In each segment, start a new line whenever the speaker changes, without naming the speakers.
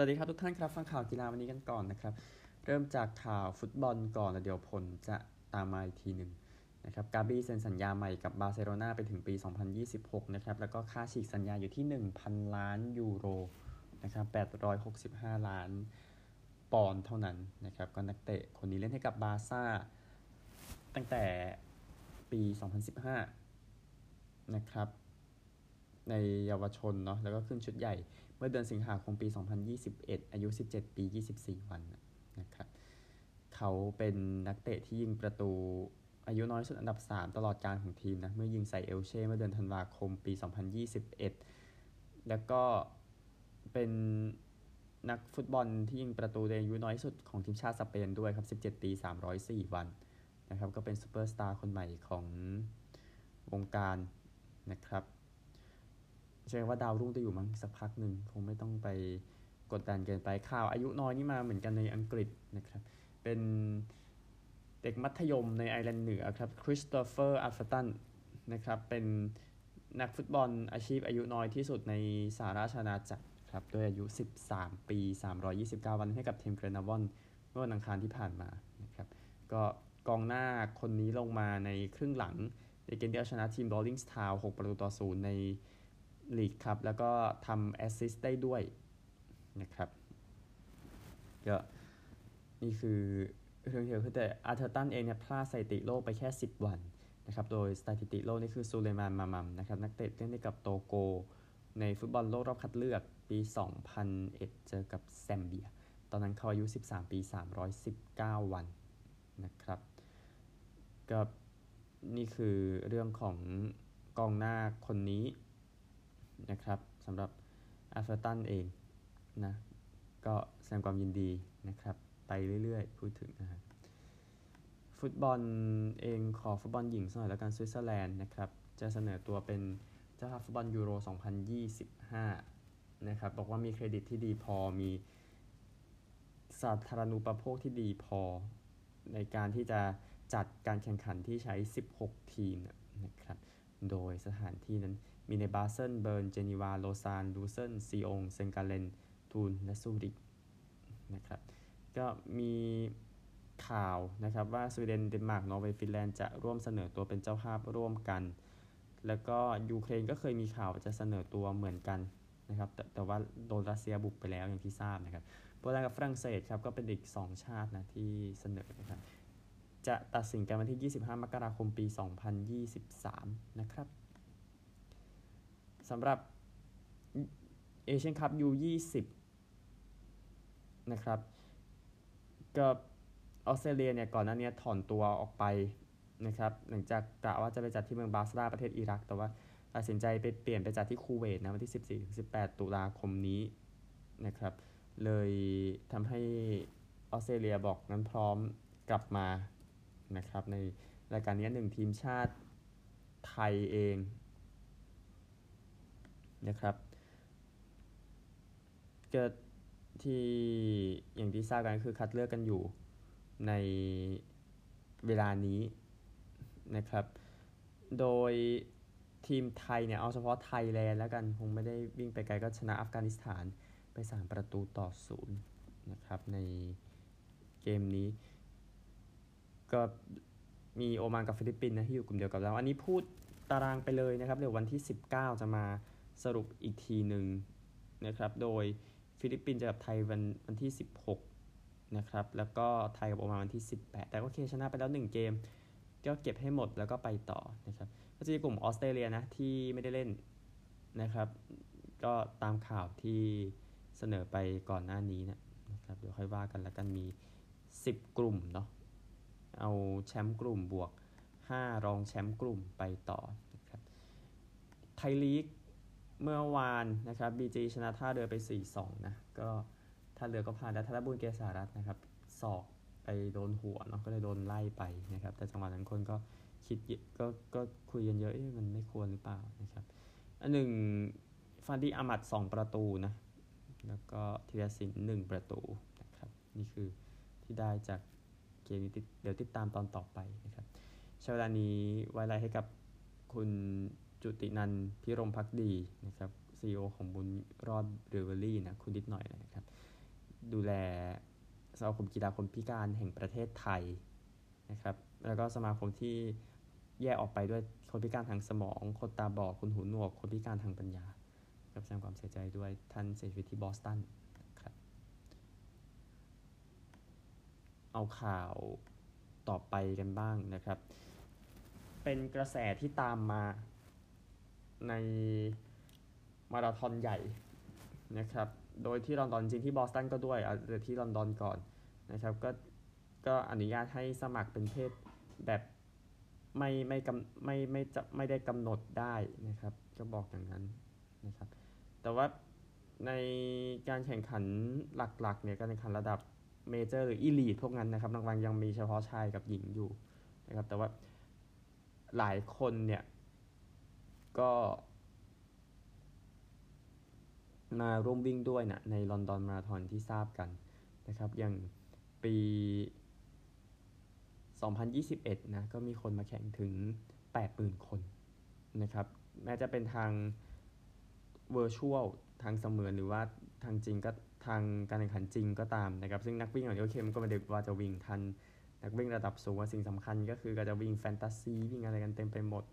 วัสดีครับทุกท่านครับฟังข่าวกีฬาวันนี้กันก่อนนะครับ เริ่มจากข่าวฟุตบอลก่อนแล้วเดี๋ยวผลจะตามมาอีกทีหนึ่งนะครับกาบีเซ็นสัญญาใหม่กับบาร์เซโลนาไปถึงปี 2026 นะครับ แล้วก็ค่าฉีกสัญญาอยู่ที่ 1,000 ล้านยูโรนะครับ865 ล้านปอนด์เท่านั้นนะครับ ก็นักเตะคนนี้เล่นให้กับบาร์ซ่าตั้งแต่ปี 2015 นะครับ ในเยาวชนเนาะแล้วก็ขึ้นชุดใหญ่ เมื่อเดือนสิงหาคมปี 2021 อายุ 17 ปี 24 วันนะครับเขาเป็นนักเตะที่ยิงประตูอายุน้อยสุดอันดับ 3 ตลอดการของทีมนะเมื่อยิงใส่เอลเช่เมื่อเดือนธันวาคมปี 2021 แล้วก็เป็นนักฟุตบอลที่ยิงประตูในอายุน้อยสุดของทีมชาติสเปนด้วยครับ 17 ปี 304 วันนะครับก็เป็นซูเปอร์สตาร์คนใหม่ของวงการนะครับ ใช่ว่าดาวรุ่งจะอยู่มั้งสักพักหนึ่งคงไม่ต้องไปกดดันเกินไปข่าวอายุน้อยนี่มาเหมือนกันในอังกฤษนะครับ เป็นเด็กมัธยมในไอร์แลนด์เหนือครับคริสโตเฟอร์อาเธอร์ตันนะครับเป็นนักฟุตบอลอาชีพอายุน้อยที่สุดในสหราชอาณาจักรครับด้วยอายุ 13 ปี 329 วันให้กับทีมเกลนาวอนเมื่อวันอังคารที่ผ่านมานะครับก็กองหน้าคนนี้ลงมาในครึ่งหลังในเกมที่เอาชนะทีม Dollingstown 6ประตูต่อศูนย์ใน ลีกครับ แล้วก็ทำแอสซิสต์ได้ด้วยนะครับก็นี่คือเรื่องเดียวคือแต่อาร์เทอร์ตันเองเนี่ยพลาดสถิติโลกไปแค่ 10 วันนะครับ โดยสถิติโลกนี่คือซูเลมานมามามนะครับนักเตะเล่นให้กับโตโก ในฟุตบอลโลกรอบคัดเลือกปี 2001 เจอกับแซมเบีย ตอนนั้นเขาอายุ 13 ปี 319 วันนะครับก็นี่คือเรื่องของกองหน้าคนนี้ นะครับสำหรับอาเธอร์ตันเองนะก็แสดงความยินดีนะครับ ไปเรื่อยๆ พูดถึงนะครับฟุตบอลเองขอฟุตบอลหญิงสักหน่อยแล้วกันสวิตเซอร์แลนด์นะครับจะเสนอตัวเป็นเจ้าภาพฟุตบอลยูโร 2025 นะครับบอกว่ามีเครดิตที่ดีพอมีสาธารณูปโภคที่ดีพอ ในการที่จะจัดการแข่งขันที่ใช้ 16 ทีมนะครับ โดยสถานที่นั้น มีในบาเซิล เบิร์น เจนีวา โลซาน ลูเซิร์นซียง เซนต์กาลเลน ทูน และซูริกนะครับ ก็มีข่าวนะครับว่าสวีเดน เดนมาร์ก นอร์เวย์ ฟินแลนด์ จะร่วมเสนอตัวเป็นเจ้าภาพร่วมกัน แล้วก็ยูเครนก็เคยมีข่าวจะเสนอตัวเหมือนกันนะครับแต่แต่ว่าโดนรัสเซียบุกไปแล้วอย่างที่ทราบนะครับโปแลนด์กับฝรั่งเศสครับก็เป็นอีก 2 ชาตินะที่เสนอนะครับจะตัดสินกันวันที่ 25 มกราคมปี 2023 นะครับ สำหรับเอเชียนคัพยู20 นะครับก็ออสเตรเลียเนี่ยก่อนหน้านี้ถอนตัวออกไปนะครับหลังจากกะว่าจะไปจัดที่เมืองบาสราประเทศอิรัก แต่ว่าตัดสินใจไปเปลี่ยนไปจัดที่คูเวตนะวันที่ 14-18 ตุลาคมนี้นะครับ เลยทำให้ออสเตรเลียบอกนั้นพร้อมกลับมานะครับในรายการนี้หนึ่งทีมชาติไทยเอง นะครับ เกิดที่อย่างที่ทราบกันคือคัดเลือกกันอยู่ในเวลานี้นะครับ โดยทีมไทยเนี่ยเอาเฉพาะไทยแลนด์แล้วกันคงไม่ได้วิ่งไปไกลก็ชนะอัฟกานิสถานไป 3 ประตูต่อศูนย์นะครับในเกมนี้ ก็มีโอมานกับฟิลิปปินส์นะที่อยู่กลุ่มเดียวกับเรา อันนี้พูดตารางไปเลยนะครับ เดี๋ยววันที่ 19 จะมา สรุปอีกทีหนึ่งนะครับ โดยฟิลิปปินส์จะกับไทยวันวันที่ 16 นะครับ แล้วก็ไทยกับโอมานวันที่ 18 แต่ก็โอเคชนะไปแล้ว 1 เกม ก็เก็บให้หมดแล้วก็ไปต่อนะครับ ก็จะมีกลุ่มออสเตรเลียนะที่ไม่ได้เล่นนะครับ ก็ตามข่าวที่เสนอไปก่อนหน้านี้นะครับ เดี๋ยวค่อยว่ากันแล้วกันมี 10 กลุ่มเนาะ เอาแชมป์กลุ่มบวก 5 รองแชมป์กลุ่มไปต่อนะครับ ไทยลีก เมื่อวานนะครับบีจีชนะท่าเรือไป 4-2 นะ ก็ท่าเรือก็ผ่านแล้วท่าบุญเกษารัตนะครับศอกไปโดนหัวเนาะก็เลยโดนไล่ไปนะครับ แต่จังหวะนั้นคนก็คิดก็ก็คุยกันเยอะมันไม่ควรหรือเปล่านะครับ อันหนึ่งฟาดีอามัด2ประตูนะ แล้วก็ธีรศิลป์1ประตูนะครับ นี่คือที่ได้จากเกมนี้เดี๋ยวติดตามตอนต่อไปนะครับช่วงเวลานี้ไว้อาลัยให้กับคุณ จุตินันท์ ภิรมย์ภักดีนะครับ CEO ของบุญรอดบริวเวอรี่นะคุณนิดหน่อยนะครับ ดูแลสมาคมกีฬาคนพิการแห่งประเทศไทยนะครับ แล้วก็สมาคมที่แยกออกไปด้วยคนพิการทางสมอง คนตาบอดคนหูหนวก คนพิการทางปัญญาครับแสดงความเสียใจด้วยท่านเสียชีวิตที่บอสตันครับ เอาข่าวต่อไปกันบ้างนะครับ เป็นกระแสที่ตามมา ในมาราธอนใหญ่นะครับ โดยที่ลอนดอนจริงที่บอสตันก็ด้วยเอาแต่ที่ลอนดอนก่อนนะครับ ก็ก็อนุญาตให้สมัครเป็นเพศแบบไม่ไม่กำไม่ไม่จะไม่ได้กำหนดได้นะครับ ก็บอกอย่างนั้นนะครับ แต่ว่าในการแข่งขันหลักๆเนี่ยการแข่งขันระดับเมเจอร์หรืออีลีทพวกนั้นนะครับรางวัลยังมีเฉพาะชายกับหญิงอยู่นะครับ แต่ว่าหลายคนเนี่ย ก็มาร่วมวิ่งด้วยนะในลอนดอนมาราธอนที่ทราบกันนะครับอย่างปี 2021 นะ ก็มีคนมาแข่งถึง 80,000 คนนะครับ แม้จะเป็นทาง virtual ทางเสมือนหรือว่าทางจริงก็ทางการแข่งขันจริงก็ตามนะครับ ซึ่งนักวิ่งของโอเคมก็ไม่ได้ว่าจะวิ่งทัน นักวิ่งระดับสูงว่าสิ่งสำคัญก็คือก็จะวิ่งแฟนตาซีวิ่งอะไรกันเต็มไปหมด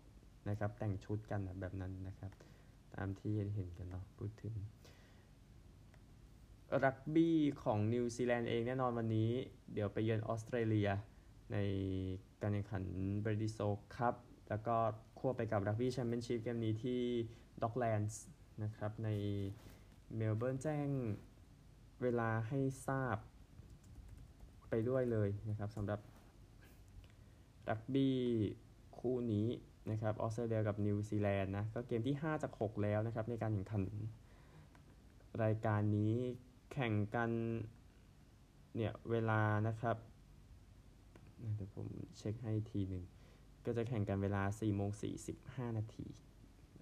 นะครับ แต่งชุดกันแบบนั้นนะครับ ตามที่เห็นกันเนาะพูดถึงรักบี้ของนิวซีแลนด์เองแน่นอนวันนี้ เดี๋ยวไปเยือนออสเตรเลีย ในการแข่งขันเบลดิสโลคัพแล้วก็ควบไปกับรักบี้แชมเปี้ยนชิพเกมนี้ที่ด็อกแลนด์นะครับ ในเมลเบิร์นแจ้งเวลาให้ทราบไปด้วยเลยนะครับสำหรับรักบี้คู่นี้ นะครับออสเตรเลียกับนิวซีแลนด์นะก็เกมที่ 5 จาก 6 แล้วนะครับในการแข่งขันรายการนี้แข่งกันเนี่ยเวลานะครับเดี๋ยวผมเช็คให้ทีหนึ่งก็จะแข่งกันเวลา4โมง45 นาที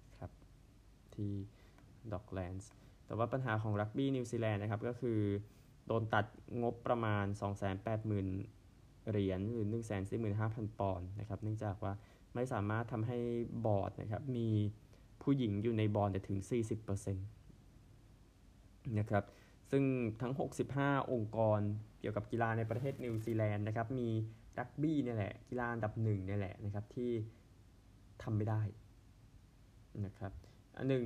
นะครับที่ด็อกแลนด์แต่ว่าปัญหาของรักบี้นิวซีแลนด์นะครับก็คือโดนตัดงบประมาณ 280,000 เหรียญหรือ 145,000 ปอนด์นะครับเนื่องจากว่า ไม่สามารถทำให้บอร์ดนะครับมีผู้หญิงอยู่ในบอร์ดถึง 40%นะครับซึ่งทั้ง 65 องค์กรเกี่ยวกับกีฬาในประเทศนิวซีแลนด์นะครับมีรักบี้เนี่ยแหละกีฬาอันดับหนึ่งเนี่ยแหละนะครับที่ทำไม่ได้นะครับอันหนึ่ง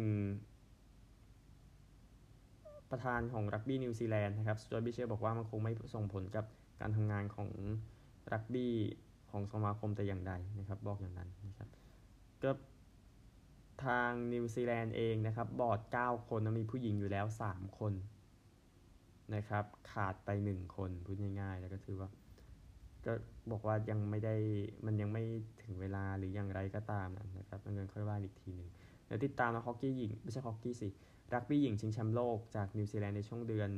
ประธานของรักบี้นิวซีแลนด์นะครับสจอยบิเชบอกว่ามันคงไม่ส่งผลกับการทำงานของรักบี้ ของสมาคมแต่อย่างใดนะครับ บอกอย่างนั้นนะครับก็ทางนิวซีแลนด์เองนะครับ บอร์ด 9 คนมีผู้หญิงอยู่แล้ว 3 คนนะครับ ขาดไป 1 คนพูดง่ายๆ แล้วก็ถือว่า ก็บอกว่ายังไม่ได้มันยังไม่ถึงเวลาหรืออย่างไรก็ตามนะครับเงินค่อยว่าอีกทีหนึ่งเดี๋ยวติดตามนะฮอกกี้หญิง ไม่ใช่ฮอกกี้สิ รักบี้หญิงชิงแชมป์โลกจากนิวซีแลนด์ในช่วงเดือน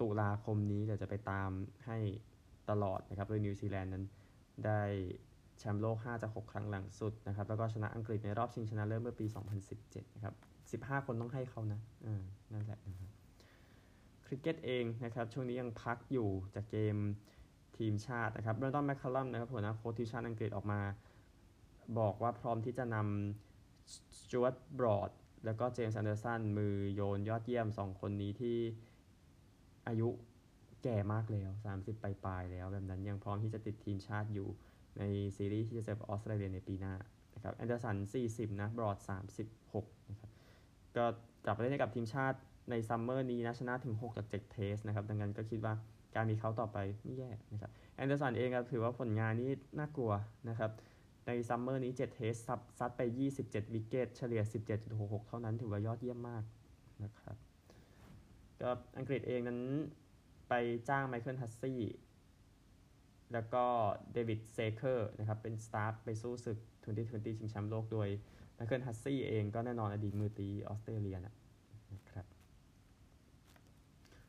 ตุลาคมนี้เดี๋ยวจะไปตามให้ตลอดนะครับโดยนิวซีแลนด์นั้น ได้แชมป์โลก 5 จาก 6 ครั้งหลังสุดนะครับ แล้วก็ชนะอังกฤษในรอบชิงชนะเลิศเมื่อปี 2017 นะครับ 15 คนต้องให้เขานะอ่านั่นแหละนะครับ คริกเก็ตเองนะครับ ช่วงนี้ยังพักอยู่จากเกมทีมชาตินะครับเบรนตันแมคคัลลัมนะครับหัวหน้าโค้ชทีมชาติอังกฤษออกมาบอกว่าพร้อมที่จะนำสจวตบรอด แล้วก็เจมส์แอนเดอร์สันมือโยนยอดเยี่ยม 2 คนนี้ที่อายุ แก่มากแล้ว 30 ปลายๆแล้ว แบบนั้นยังพร้อมที่จะติดทีมชาติอยู่ในซีรีส์ที่จะเจอกับออสเตรเลียในปีหน้านะครับแอนเดอร์สัน 40 นะบรอด 36 นะครับ ก็กลับไปเล่นกับทีมชาติใน summer นี้นะชนะถึง 6 จาก 7 Test นะครับ ดังนั้นก็คิดว่าการมีเขาต่อไปไม่แย่นะครับแอนเดอร์สันเองก็ถือว่าผลงานนี้น่ากลัวนะครับ ใน summer นี้ 7 Test ซัดไป 27 wicket เฉลี่ย 17.66 เท่านั้นถือว่ายอดเยี่ยมมากนะครับก็อังกฤษเองนั้น ไปจ้างไมเคิลฮัสซี่แล้วก็เดวิดเซเกอร์นะครับเป็น staff ไปสู้ศึก 2020 ชิงแชมป์โลกโดยไมเคิลฮัสซี่เองก็แน่นอนอดีตมือตีออสเตรเลียนะครับ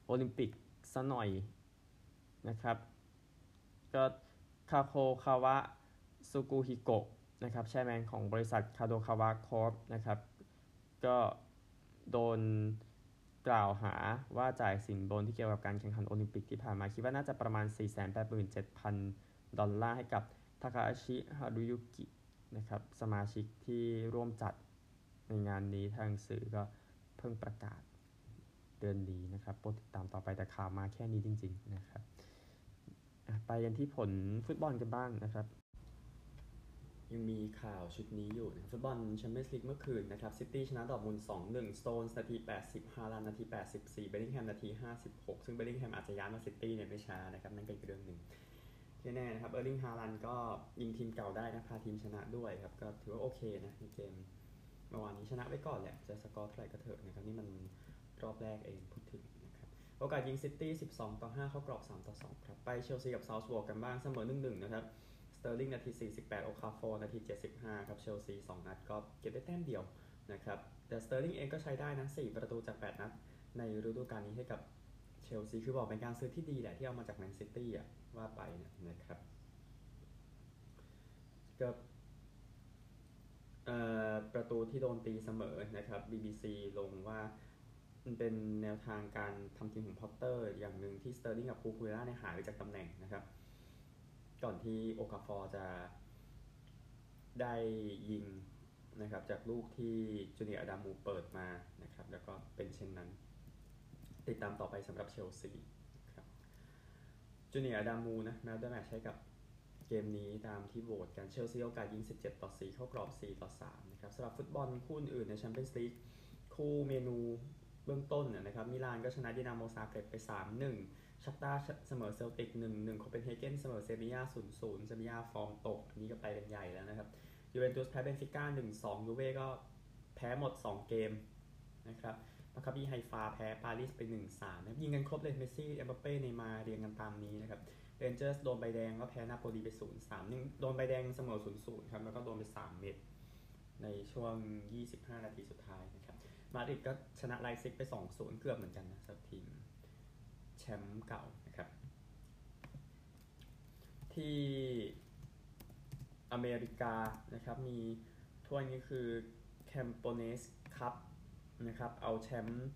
โอลิมปิกซะหน่อยนะครับก็คาโดคาวะซึงุฮิโกะนะครับ chairman ของบริษัทคาโดคาวะคอร์ปนะครับก็โดน กล่าวหาว่าจ่ายสินบนที่เกี่ยวกับการแข่งขันโอลิมปิกที่ผ่านมา คิดว่าน่าจะประมาณ 487,000 ดอลลาร์ให้กับทาคาฮาชิฮารุยุกินะครับสมาชิกที่ร่วมจัดในงานนี้ทางสื่อก็เพิ่งประกาศเดินดีนะครับโปรดติดตามต่อไปแต่ข่าวมาแค่นี้จริง ๆ นะครับ ไปกันที่ผลฟุตบอลกันบ้างนะครับ ยังมีข่าวชุดนี้อยู่นะฟุตบอลแชมเปี้ยนส์ลีกเมื่อคืนนะครับซิตี้ชนะดอร์ทมุนด์2-1 สโตนส์นาที 80 ฮาลันด์นาที 84 เบลลิงแฮมนาที 56 ซึ่งเบลลิงแฮมอาจจะย้ายมาซิตี้เนี่ยไม่ช้านะครับนั่นก็อีกเรื่องหนึ่งที่แน่นะครับเออร์ลิงฮาลันด์ก็ยิงทีมเก่าได้นะพาทีมชนะด้วยครับก็ถือว่าโอเคนะในเกมเมื่อวานนี้ชนะไว้ก่อนแหละจะสกอร์เท่าไหร่ก็เถอะนะครับนี่มันรอบแรกเองพูดถึงนะครับโอกาสยิงซิตี้ 12 ต่อ 5 เข้ากรอบ 3 ต่อ 2 ครับ ไปเชลซีกับซัลซ์บวร์กกันบ้างเสมอ 1-1 นะครับ สเตอร์ลิงนาที 48 โอคาฟอร์นาที 75 ครับเชลซี 2 นัดก็เก็บได้แต้มเดียวนะครับแต่สเตอร์ลิงเองก็ใช้ได้นะ 4 ประตูจาก 8 นัด ในฤดูกาลนี้ให้กับเชลซี คือบอกเป็นการซื้อที่ดีแหละที่เอามาจากแมนซิตี้อะว่าไปนะครับก็ประตูที่โดนตีเสมอนะครับ BBC ลงว่ามันเป็นแนวทางการทำทีมของพอตเตอร์อย่างหนึ่งที่สเตอร์ลิงกับคูคูเรญ่าเนี่ยหายไปจากตำแหน่งนะครับ ก่อนที่โอคาฟอร์จะได้ยิงนะครับจากลูกที่จูเนียร์อดามูเปิดมานะครับแล้วก็เป็นเช่นนั้น ติดตามต่อไปสำหรับเชลซีครับจูเนียร์ดามูนะแมตช์แมตช์ใช้กับเกมนี้ตามที่โหวตกันเชลซีโอกาสยิง 17 ต่อ 4 เข้ากรอบ 4 ต่อ 3 นะครับสำหรับฟุตบอลคู่อื่นในแชมเปี้ยนส์ลีกคู่เมนูเบื้องต้นนะครับมิลานก็ชนะดินาโมซาเกรบไป 3-1 ชักตาเสมอเซลติก1-1โคเปนเฮเกนเสมอเซบียา0-0เซบียาฟอร์มตก อันนี้ก็ไปกันใหญ่แล้วนะครับยูเวนตุสแพ้เบนฟิก้า1-2ยูเว่ก็แพ้หมด 2 เกมนะครับมาคาบีไฮฟาแพ้ปารีสไป1-3นะยิงกันครบเลยเมสซี่เอ็มบัปเป้เนมาเรียงกันตามนี้นะครับเรนเจอร์สโดนใบแดงก็แพ้นาโปลีไป0-3นึงโดนใบแดงเสมอ0-0ครับแล้วก็โดนไป 3 เม็ดในช่วง 25 นาทีสุดท้ายนะครับมาดริดก็ชนะไลซิกไป2-0เกือบเหมือนกันนะสับทีม มป์เก่านะครับ ที่อเมริกานะครับมีถ้วยนี้คือแคมเปโอเนสคัพนะครับเอาแชมป์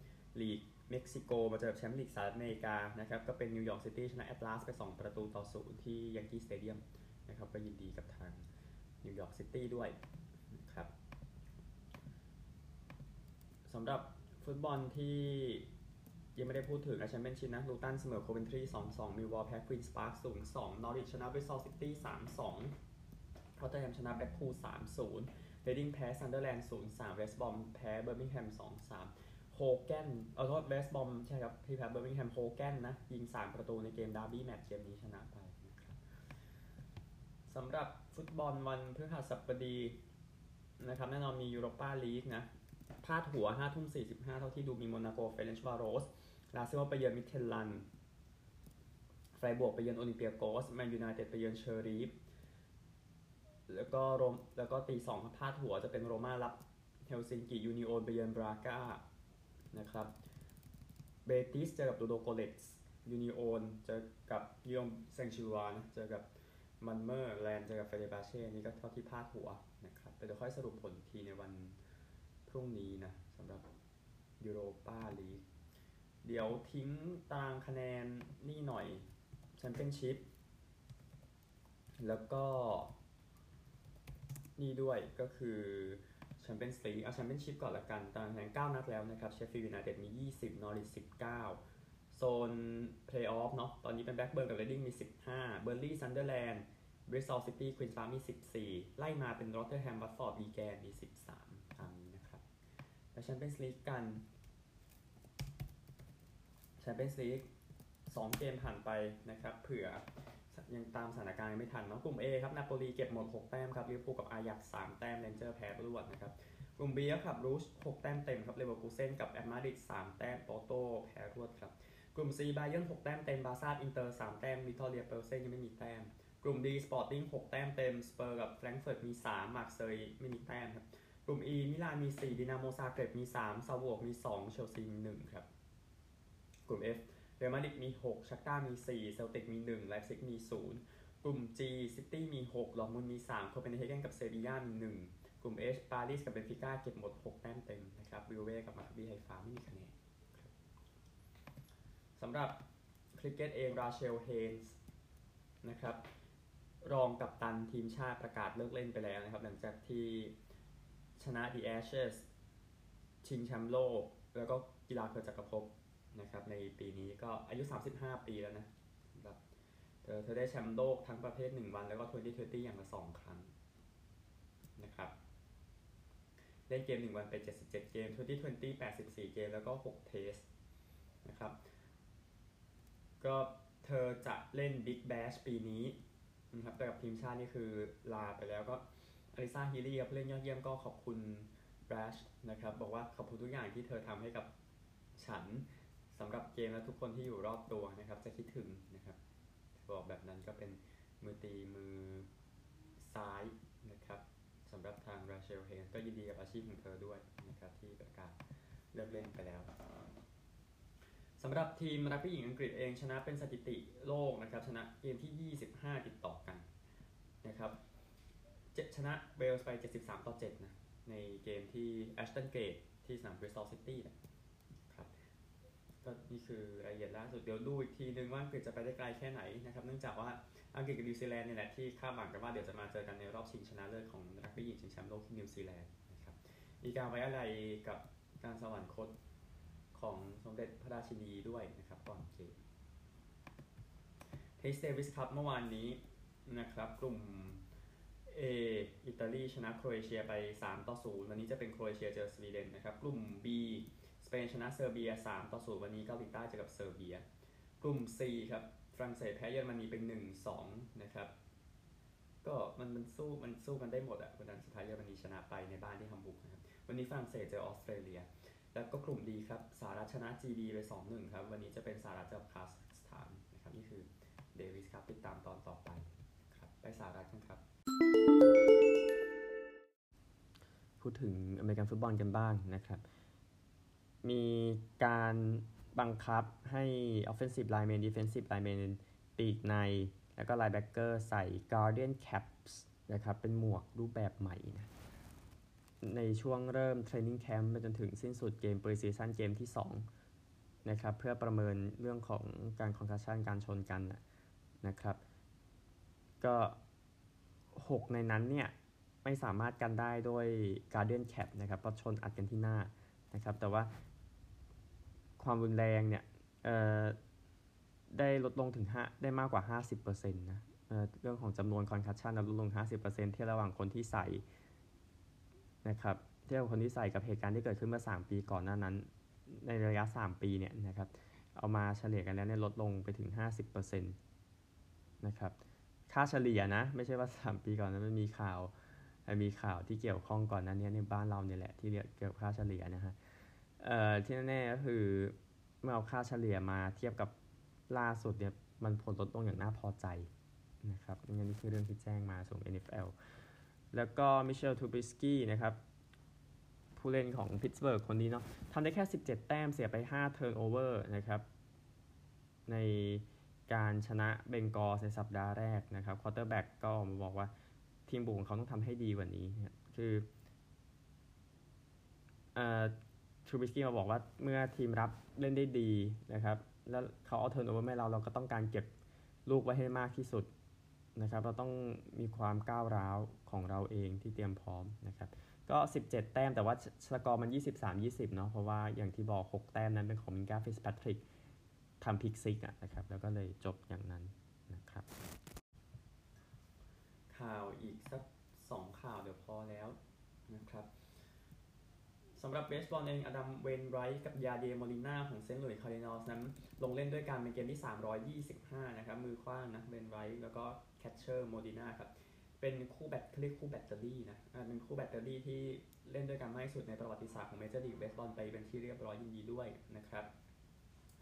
ลีกเม็กซิโกมาเจอแชมป์ลีกสหรัฐอเมริกานะครับก็เป็นนิวยอร์กซิตี้ชนะแอตลาสไป 2 ประตูต่อศูนย์ที่ยังกี้สเตเดียมนะครับก็ยินดีกับทางนิวยอร์กซิตี้ด้วยนะครับสำหรับฟุตบอลที่ ยังไม่ได้พูดถึงแชมเปี้ยนชิพนะลูตันเสมอโคเวนทรี2-2มิลล์วอลล์แพ้ควีนส์ปาร์ค0-2นอริชชนะบริสตอลซิตี้3-2พอตเตอร์แฮมชนะแบ็คพูล3-0เรดดิ้งแพ้ซันเดอร์แลนด์0-3เวสต์บอมแพ้เบอร์มิงแฮม2-3โฮแกนเอาโทษเวสต์บอมใช่ครับที่แพ้เบอร์มิงแฮมโฮแกนนะ ยิง3ประตูในเกมดาร์บี้แมตช์เกมนี้ชนะไปนะครับสำหรับฟุตบอลวันพฤหัสบดีนะครับแน่นอนมียูโรปาลีกนะพาดหัว5ทุ่ม45 เท่าที่ดูมีโมนาโกเฟรนช์บาโรส ลาซิโอไปเยือนมิเทลลันไฟบวกไปเยือนโอลิมเปียโกสแมนยูไนเต็ดไปเยือนเชอรีฟแล้วก็โรมแล้วก็ตีสองพาดหัวจะเป็นโรม่ารับเฮลซิงกิยูนิโอนไปเยือนบราก้านะครับเบติสเจอกับตูโดโกเลตส์ยูนิโอนเจอกับยองเซงชิวานเจอกับมันเมอร์แลนด์เจอกับเฟเดบาเช่นี่ก็เท่าที่พาดหัวนะครับเดี๋ยวค่อยสรุปผลทีในวันพรุ่งนี้นะสำหรับยูโรปาลีก เดี๋ยวทิ้งตารางคะแนนนี่หน่อยแชมเปี้ยนชิพแล้วก็นี่ด้วยก็คือแชมเปี้ยนส์ลีกเอาแชมเปี้ยนชิพก่อนละกันตารางคะแนน9นัดแล้วนะครับเชฟฟิลด์ยูไนเต็ดมี 20 นอริช19 โซนเพลย์ออฟเนาะตอนนี้เป็นแบล็กเบิร์นกับเรดดิ้งมี 15 เบิร์นลีย์ซันเดอร์แลนด์บริสตอลซิตี้ควีนส์ปาร์คมี 14 ไล่มาเป็นรอเธอร์แฮมวัตฟอร์ดวีแกนมี 13ตามนี้นะครับแล้วแชมเปี้ยนส์ลีกกัน แชมเปี้ยนส์ลีก2เกมผ่านไปนะครับ เผื่อยังตามสถานการณ์ไม่ทันเนาะกลุ่ม A ครับนาโปลีเก็บหมด 6 แต้มครับลิเวอร์พูลกับอายักซ์3แต้มเรนเจอร์แพ้รวดนะครับกลุ่ม B ครับบรูช6แต้มเต็มครับเลเวอร์คูเซ่นกับแอตมาดริด3แต้มปอร์โตแพ้รวดครับกลุ่ม C บาเยิร์น6แต้มเต็มบาซ่าอินเตอร์3แต้มวิคตอเรียพัลเซนยังไม่มีแต้ม กลุ่ม D สปอร์ติ้ง6แต้มเต็มสเปอร์กับแฟรงก์เฟิร์ตมี3มาร์กเซย์ไม่มีแต้มครับกลุ่ม E มิลานมี4ดินาโมซาเกรบมี3ซัลซ์บวร์กมี2เชลซีมี1ครับ กลุ่ม F เรอัลมาดริดมี 6 ชัคตาร์มี 4 เซลติกมี 1 ไลป์ซิกมี 0 กลุ่ม G ซิตี้มี 6 ดอร์ทมุนด์มี 3 โคเปนเฮเกนกับเซบียามี 1 กลุ่ม H ปารีสกับเบนฟิก้าเก็บหมด 6 แต้มเต็มนะครับยูเว่กับมาคาบีไฮฟาไม่มีคะแนนสำหรับคริกเก็ตเองราเชลเฮนส์นะครับรองกับตันทีมชาติประกาศเลิกเล่นไปแล้วนะครับ หลังจากที่ชนะ The Ashes ชิงแชมป์โลก แล้วก็กีฬาเกิดจักรภพ นะครับในปีนี้ก็อายุ 35 ปีแล้วนะสำหรับเธอเธอได้แชมป์โลกทั้งประเภท 1 วันแล้วก็2020อย่างละ2 ครั้งนะครับเล่นเกม 1 วันไป 77 เกม2020 84 เกมแล้วก็ 6 เทสนะครับก็เธอจะเล่น Big Bash ปีนี้นะครับแต่กับทีมชาตินี่คือลาไปแล้วก็อลิซาฮิลี่ผู้เล่นยอดเยี่ยมก็ขอบคุณ Bash นะครับบอกว่าขอบคุณทุกอย่างที่เธอทำให้กับฉัน สำหรับเกมและทุกคนที่อยู่รอบตัวนะครับ จะคิดถึงนะครับบอกแบบนั้นก็เป็นมือตีมือซ้ายนะครับสำหรับทางราเชลเฮนก็ยินดีกับอาชีพของเธอด้วยนะครับที่ประกาศเลิกเล่นไปแล้วสำหรับทีมรักบี้หญิงอังกฤษเองชนะเป็นสถิติโลกนะครับชนะเกมที่ 25 ติดต่อกันนะครับเจชนะเวลส์ไป 73 ต่อ 7 นะ ในเกมที่แอชตันเกตที่สนามบริสตอลซิตี้นะ ก็นี่คือรายละเอียดล่าสุดเดี๋ยวดูอีกทีนึงว่าอังกฤษจะไปได้ไกลแค่ไหนนะครับเนื่องจากว่าอังกฤษกับนิวซีแลนด์เนี่ยแหละที่คาดหวังกันว่าเดี๋ยวจะมาเจอกันในรอบชิงชนะเลิศของรักบี้หญิงชิงแชมป์โลกที่นิวซีแลนด์นะครับมีการไว้อาลัยกับการสวรรคตของสมเด็จพระราชินีด้วยนะครับก่อนเกมเทนนิสเดวิสคัพเมื่อวานนี้นะครับกลุ่ม A อิตาลีชนะโครเอเชียไป 3 ต่อ 0 วันนี้จะเป็นโครเอเชียเจอสวีเดนนะครับ กลุ่ม B สเปนชนะเซอร์เบีย 3 ต่อ0วันนี้เกาหลีใต้เจอกับเซอร์เบีย กลุ่ม C ครับฝรั่งเศสแพ้เยอรมนีเป็น 1-2 นะครับ ก็มันมันสู้มันสู้กันได้หมดอะวันนั้นสุดท้ายเยอรมนีชนะไปในบ้านที่ฮัมบูร์กนะครับวันนี้ฝรั่งเศสเจอออสเตรเลีย แล้วก็กลุ่ม D ครับสหรัฐชนะ GB ไป 2-1 ครับ วันนี้จะเป็นสหรัฐเจอกับคาซัคสถานนะครับนี่คือเดวิสครับติดตามตอนต่อไปครับไปสหรัฐกันครับ พูดถึงอเมริกันฟุตบอลกันบ้างนะครับ มีการบังคับให้ offensive lineman defensive lineman ปีกใน แล้วก็ linebacker ใส่ guardian caps นะครับ เป็นหมวกรูปแบบใหม่นะ ในช่วงเริ่ม training camp ไปจนถึงสิ้นสุดเกม preseason เกมที่ 2 นะครับ เพื่อประเมินเรื่องของการ concussion การชนกันนะครับ ก็ 6 ในนั้นเนี่ย ไม่สามารถกันได้ด้วย Guardian Cap นะครับ เพราะชนอัดกันที่หน้านะครับ แต่ว่า ความรุนแรงเนี่ยได้ลดลงถึง5ได้มากกว่า 50%นะเเรื่องของจำนวนคอนคัชชันลดลง 50%เทียบระหว่างคนที่ใส่นะครับเทียบคนที่ใส่กับเหตุการณ์ที่เกิดขึ้นเมื่อ 3 ปีก่อนหน้านั้น ในระยะ 3 ปีเนี่ยนะครับเอามาเฉลี่ยกันแล้วเนี่ยลดลงไปถึง 50%นะครับค่าเฉลี่ยนะไม่ใช่ว่า 3 ปีก่อนนั้นมันมีข่าวมีข่าวที่เกี่ยวข้องก่อนนั้นเนี้ในบ้านเราเนี่ยแหละที่เกี่ยวกับค่าเฉลี่ยนะฮะ เอ่อที่แน่ๆก็คือเมื่อเอาค่าเฉลี่ยมาเทียบกับล่าสุดเนี่ยมันผลลดลงอย่างน่าพอใจนะครับนี่นี่คือเรื่องที่แจ้งมาส่ง NFL แล้วก็มิทเชลล์ทรูบิสกี้นะครับผู้เล่นของพิตสเบิร์กคนนี้เนาะทำได้แค่ 17 แต้มเสียไป5 turnover นะครับในการชนะเบงกอลส์ในสัปดาห์แรกนะครับควอเตอร์แบ็กก็มาบอกว่าทีมบุกของเขาต้องทำให้ดีกว่านี้ คือ ทรูบิสกี้มาบอกว่าเมื่อทีมรับเล่นได้ดีนะครับ แล้วเขาเอา turnover ให้เราเราก็ต้องการเก็บลูกไว้ให้มากที่สุดนะครับ เราต้องมีความก้าวร้าวของเราเองที่เตรียมพร้อมนะครับ ก็ 17 แต้มแต่ว่าสกอร์มัน 23-20 เนาะเพราะว่าอย่างที่บอก 6 แต้มนั้นเป็นของมิงกาฟิตซ์แพทริกทำ pick six อะนะครับ แล้วก็เลยจบอย่างนั้นนะครับ ข่าวอีกสักสองข่าวเดี๋ยวพอแล้วนะครับ สำหรับเบสบอลเองอดัมเวนไรท์กับยาเดียร์โมลิน่าของเซนต์หลุยส์คาร์ดินัลส์นั้น ลงเล่นด้วยกันเป็นเกมที่ 325 นะครับ มือขว้างนะเวนไรท์แล้วก็ catcher โมลิน่าครับ เป็นคู่แบตเรียกคู่แบตเตอรี่นะเป็นคู่แบตเตอรี่ที่เล่นด้วยกันมากที่สุดในประวัติศาสตร์ของเมเจอร์ลีกเบสบอลไปเป็นที่เรียบร้อยยินดีด้วยนะครับ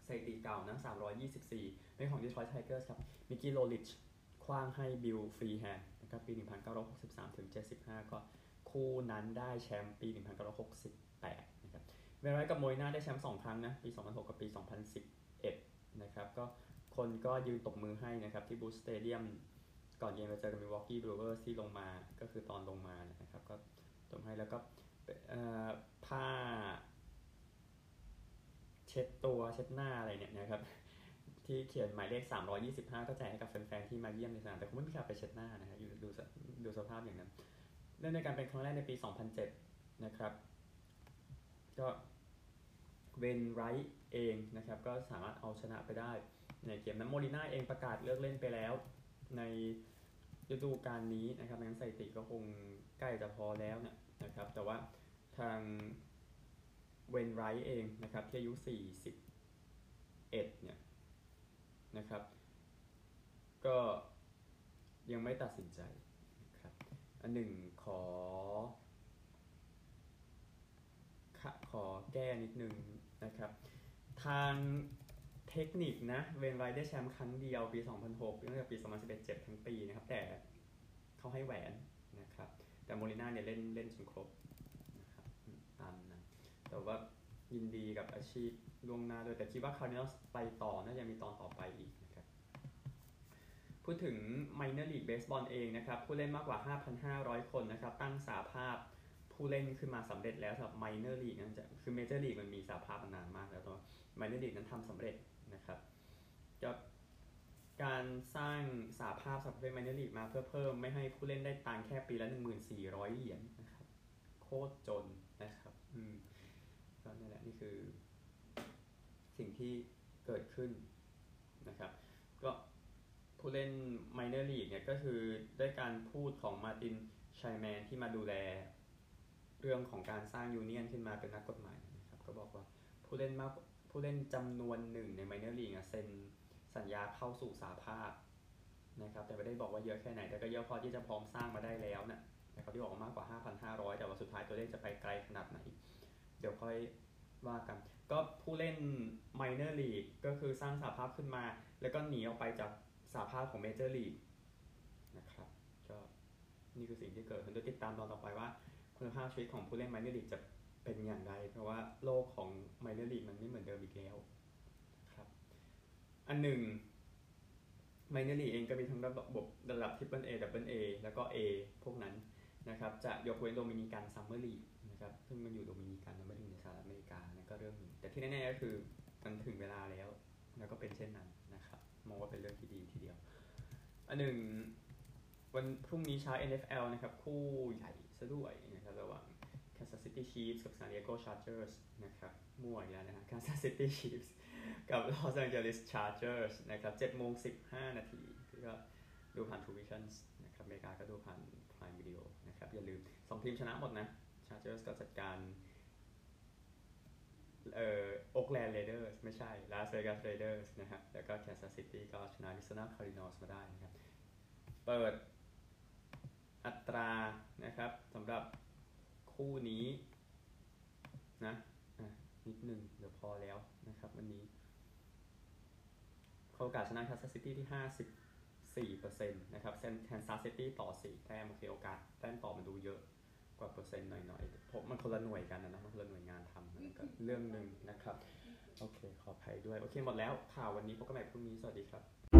สถิติเก่านะ 324เป็นของดีทรอยต์ไทเกอร์สครับมิกกี้โลลิชขว้างให้บิลฟรีแฮนด์นะครับปี 1963-75 ก็คู่นั้นได้แชมป์ปี 1968นะครับเวนไรท์กับโมลิน่าได้แชมป์2ครั้งนะปี 2006 กับปี 2011 นะครับก็คนก็ยืนตบมือให้นะครับที่บุชสเตเดียมก่อนเกมไปเจอกับมิลวอกกีบรูเวอร์สที่ลงมาก็คือตอนลงมานะครับก็ตบให้แล้วก็ผ้าเช็ดตัวเช็ดหน้าอะไรเนี่ยนะครับที่เขียนหมายเลข 325 ก็แจกให้กับแฟนๆที่มาเยี่ยมในสนามแต่คงไม่มีใครไปเช็ดหน้านะฮะดูดูดูสภาพอย่างนั้นเล่นในการเป็นครั้งแรกในปี 2007 นะครับ ก็เวนไรท์เองนะครับก็สามารถเอาชนะไปได้ในเกมนั้นโมลิน่าเองประกาศเลิกเล่นไปแล้ว ในฤดูกาลนี้นะครับงั้นสถิติก็คงใกล้จะพอแล้วเนะนะครับ แต่ว่าทางเวนไรท์เองนะครับที่อายุ41เนี่ยนะครับ ก็ยังไม่ตัดสินใจนะครับอันหนึ่งขอ ขอแก้นิดนึงนะครับ ทางเทคนิคนะเวนไรท์ได้แชมป์ครั้งเดียวปี 2006ตั้งแต่ปี 2011เจ็บทั้งปีนะครับ แต่เขาให้แหวนนะครับ แต่โมลิน่าเนี่ยเล่นเล่นจนครบนะครับตามนั้นแต่ว่ายินดีกับอาชีพล่วงหน้าด้วยแต่คิดว่าคาร์ดินัลไปต่อน่าจะมีตอนต่อไปอีกนะครับ พูดถึง Minor League Baseball เองนะครับ ผู้เล่นมากกว่า 5,500 คนนะครับ ตั้งสาภาพ ผู้เล่นขึ้นมาสำเร็จแล้วสำหรับ Minor League นั้นจะคือ Major League มันมีสาภาพมานานมากแล้วต่ว่า Minor League นั้นทำสำเร็จนะครับกับการสร้างสาภาพสำหรับประเภท Minor League มาเพื่อเพิ่มไม่ให้ผู้เล่นได้ตังแค่ปีละ 1,400 เหรียญนะครับโคตรจนนะครับอืมก็นั่แหละนี่คือ สิ่งที่เกิดขึ้นนะครับก็ผู้เล่น Minor League เนี่ยก็คือด้วยการพูดของมาตินชัยแมนที่มาดูแล เรื่องของการสร้างยูเนียนขึ้นมาเป็นนักกฎหมายนะครับก็บอกว่าผู้เล่นมากผู้เล่นจำนวนหนึ่งใน Minor League อะเซ็นสัญญาเข้าสู่สาภาพนะครับแต่ไม่ได้บอกว่าเยอะแค่ไหน แต่ก็เยอะพอที่จะพร้อมสร้างมาได้แล้วนะนะครับที่บอกว่ามากกว่า 5,500 แต่ว่าสุดท้ายตัวเลขจะไปไกลขนาดไหน เดี๋ยวค่อยว่ากัน ก็ผู้เล่น Minor League ก็คือสร้างสาภาพขึ้นมา แล้วก็หนีออกไปจากสาภาพของ Major League นะครับก็นี่คือสิ่งที่เกิดขึ้นเดี๋ยวติดตามตอนต่อไปว่า คุณภาพชีวิตของผู้เล่น Minor League จะเป็นอย่างไร เพราะว่าโลกของ Minor League มันไม่เหมือนเดิมอีกแล้วครับ อันหนึ่ง Minor League เองก็มีทั้งระบบระดับ Triple A Double A แล้วก็ A พวกนั้นนะครับจะยกเว้นโดมินิกันซัมเมอร์ลีกนะครับซึ่งมันอยู่โดมินิกันมันไม่ได้อยู่ในสหรัฐอเมริกานั่นก็เรื่องหนึ่งแต่ที่แน่ๆก็คือมันถึงเวลาแล้ว แล้วก็เป็นเช่นนั้นนะครับมองว่าเป็นเรื่องที่ดีทีเดียว อันหนึ่งวันพรุ่งนี้เช้า NFL นะครับ คู่ใหญ่ซะด้วย นะครับระหว่าง Kansas City Chiefs กับ San Diego Chargers นะครับมั่วอีกแล้วนะ Kansas City Chiefs กับ Los Angeles Chargers นะครับ7โมง15 นาทีก็ดูผ่าน True Vision นะครับอเมริกาก็ดูผ่าน Prime Video นะครับอย่าลืม 2 ทีมชนะหมดนะ Chargers ก็จัดการเอ่อ Oakland Raiders ไม่ใช่ Las Vegas Raiders นะครับแล้วก็ Kansas City ก็ชนะ Arizona Cardinals มาได้นะครับ เปิดอัตรานะครับสำหรับ คู่นี้นะอะนิดหนึ่งเดี๋ยวพอแล้วนะครับวันนี้เขาโอกาสชนะ Kansas City ที่ 54%นะครับเซนแทนซาซิตี้ต่อ 4 แต้มโอเคโอกาสแต้มต่อมันดูเยอะกว่าเปอร์เซ็นต์หน่อยๆเพราะมันคนละหน่วยกันนะนะมันคนละหน่วยงานทำนั่นก็เรื่องหนึ่งนะครับ โอเค ขออภัยด้วย โอเค หมดแล้วข่าววันนี้พบกันใหม่พรุ่งนี้ สวัสดีครับ